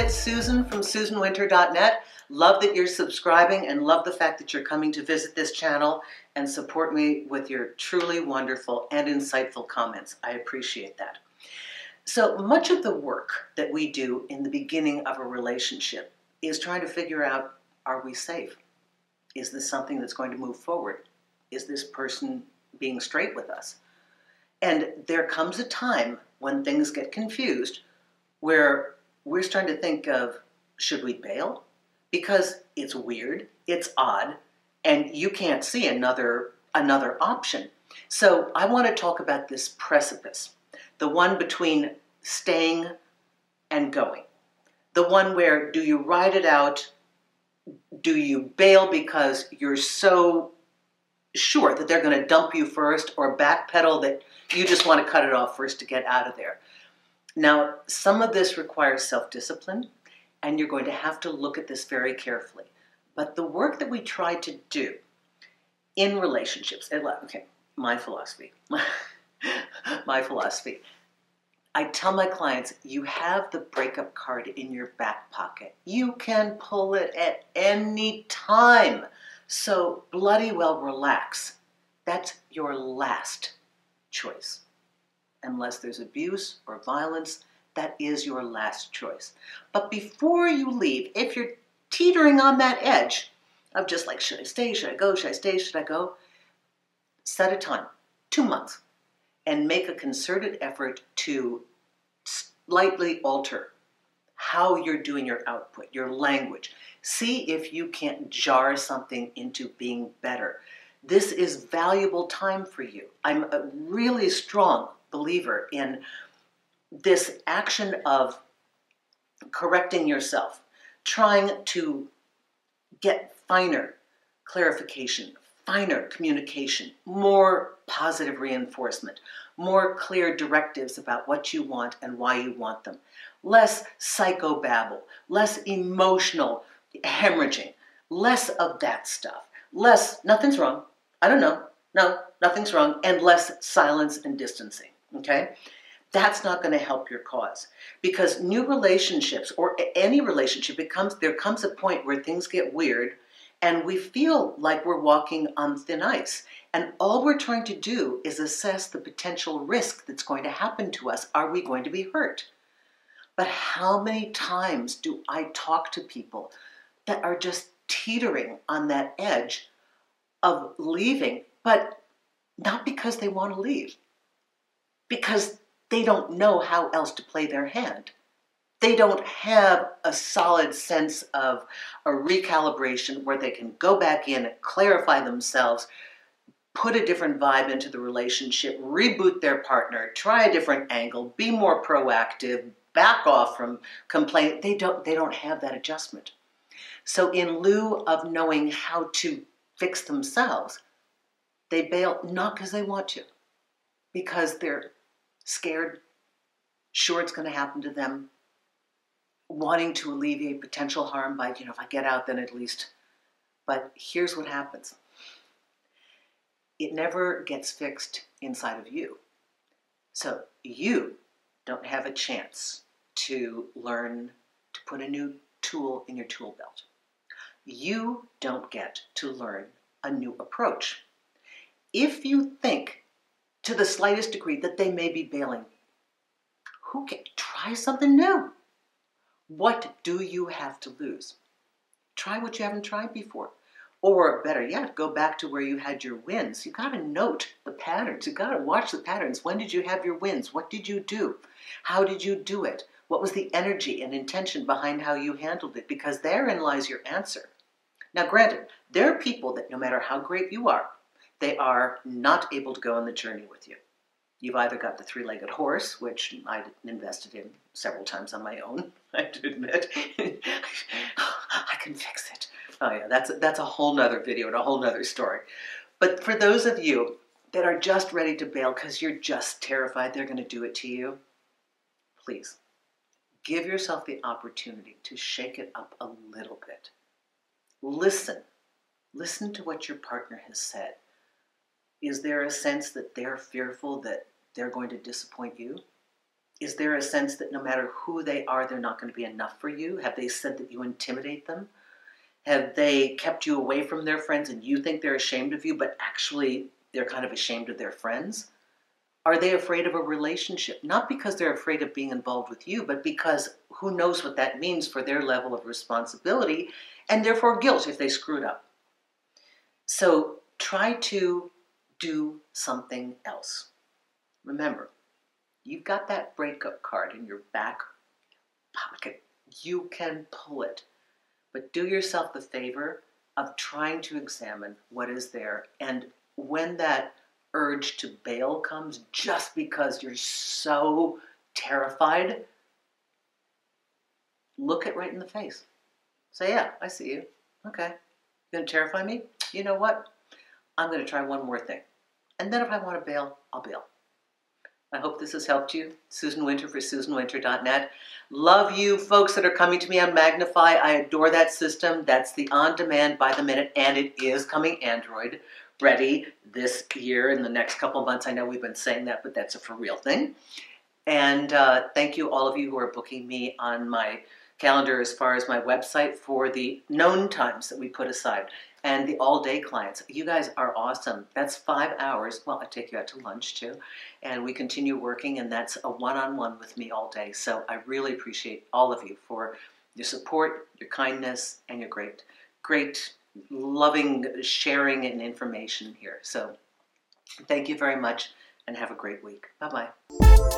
It's Susan from SusanWinter.net. Love that you're subscribing and love the fact that you're coming to visit this channel and support me with your truly wonderful and insightful comments. I appreciate that. So much of the work that we do in the beginning of a relationship is trying to figure out are we safe? Is this something that's going to move forward? Is this person being straight with us? And there comes a time when things get confused where we're starting to think of should we bail? Because it's weird, it's odd, and you can't see another another option. So I want to talk about this precipice, the one between staying and going. The one where do you ride it out? Do you bail because you're so sure that they're going to dump you first or backpedal that you just want to cut it off first to get out of there? Now, some of this requires self discipline, and you're going to have to look at this very carefully. But the work that we try to do in relationships, okay, my philosophy, my philosophy. I tell my clients, you have the breakup card in your back pocket. You can pull it at any time. So bloody well relax. That's your last choice unless there's abuse or violence, that is your last choice. But before you leave, if you're teetering on that edge of just like, should I stay, should I go, should I stay, should I go, set a time, two months, and make a concerted effort to slightly alter how you're doing your output, your language. See if you can't jar something into being better. This is valuable time for you. I'm uh, really strong believer in this action of correcting yourself, trying to get finer clarification, finer communication, more positive reinforcement, more clear directives about what you want and why you want them, less psychobabble, less emotional hemorrhaging, less of that stuff, less, nothing's wrong, I don't know, no, nothing's wrong, and less silence and distancing okay? That's not going to help your cause because new relationships or any relationship becomes there comes a point where things get weird and we feel like we're walking on thin ice. And all we're trying to do is assess the potential risk that's going to happen to us. Are we going to be hurt? But how many times do I talk to people that are just teetering on that edge of leaving, but not because they want to leave, because they don't know how else to play their hand. They don't have a solid sense of a recalibration where they can go back in, clarify themselves, put a different vibe into the relationship, reboot their partner, try a different angle, be more proactive, back off from complaining. They don't they don't have that adjustment. So in lieu of knowing how to fix themselves, they bail not because they want to, because they're scared, sure it's going to happen to them, wanting to alleviate potential harm by, you know, if I get out, then at least. But here's what happens it never gets fixed inside of you. So you don't have a chance to learn to put a new tool in your tool belt. You don't get to learn a new approach. If you think to the slightest degree that they may be bailing. Who can try something new? What do you have to lose? Try what you haven't tried before. Or better yet, go back to where you had your wins. You got to note the patterns. You got to watch the patterns. When did you have your wins? What did you do? How did you do it? What was the energy and intention behind how you handled it? Because therein lies your answer. Now, granted, there are people that no matter how great you are, they are not able to go on the journey with you. You've either got the three legged horse, which I invested in several times on my own, I have to admit. I can fix it. Oh, yeah, that's, that's a whole nother video and a whole nother story. But for those of you that are just ready to bail because you're just terrified they're going to do it to you, please give yourself the opportunity to shake it up a little bit. Listen. Listen to what your partner has said. Is there a sense that they're fearful that they're going to disappoint you? Is there a sense that no matter who they are, they're not going to be enough for you? Have they said that you intimidate them? Have they kept you away from their friends and you think they're ashamed of you, but actually they're kind of ashamed of their friends? Are they afraid of a relationship? Not because they're afraid of being involved with you, but because who knows what that means for their level of responsibility and therefore guilt if they screwed up. So try to do something else. Remember, you've got that breakup card in your back pocket. You can pull it. But do yourself the favor of trying to examine what is there. And when that urge to bail comes, just because you're so terrified, look it right in the face. Say, yeah, I see you. Okay. You're going to terrify me? You know what? I'm going to try one more thing. And then if I want to bail, I'll bail. I hope this has helped you. Susan Winter for SusanWinter.net. Love you folks that are coming to me on Magnify. I adore that system. That's the on demand by the minute, and it is coming Android ready this year in the next couple months. I know we've been saying that, but that's a for real thing. And uh, thank you, all of you who are booking me on my calendar as far as my website for the known times that we put aside and the all day clients. You guys are awesome. That's five hours. Well, I take you out to lunch too. And we continue working, and that's a one on one with me all day. So I really appreciate all of you for your support, your kindness, and your great, great, loving sharing and information here. So thank you very much and have a great week. Bye bye.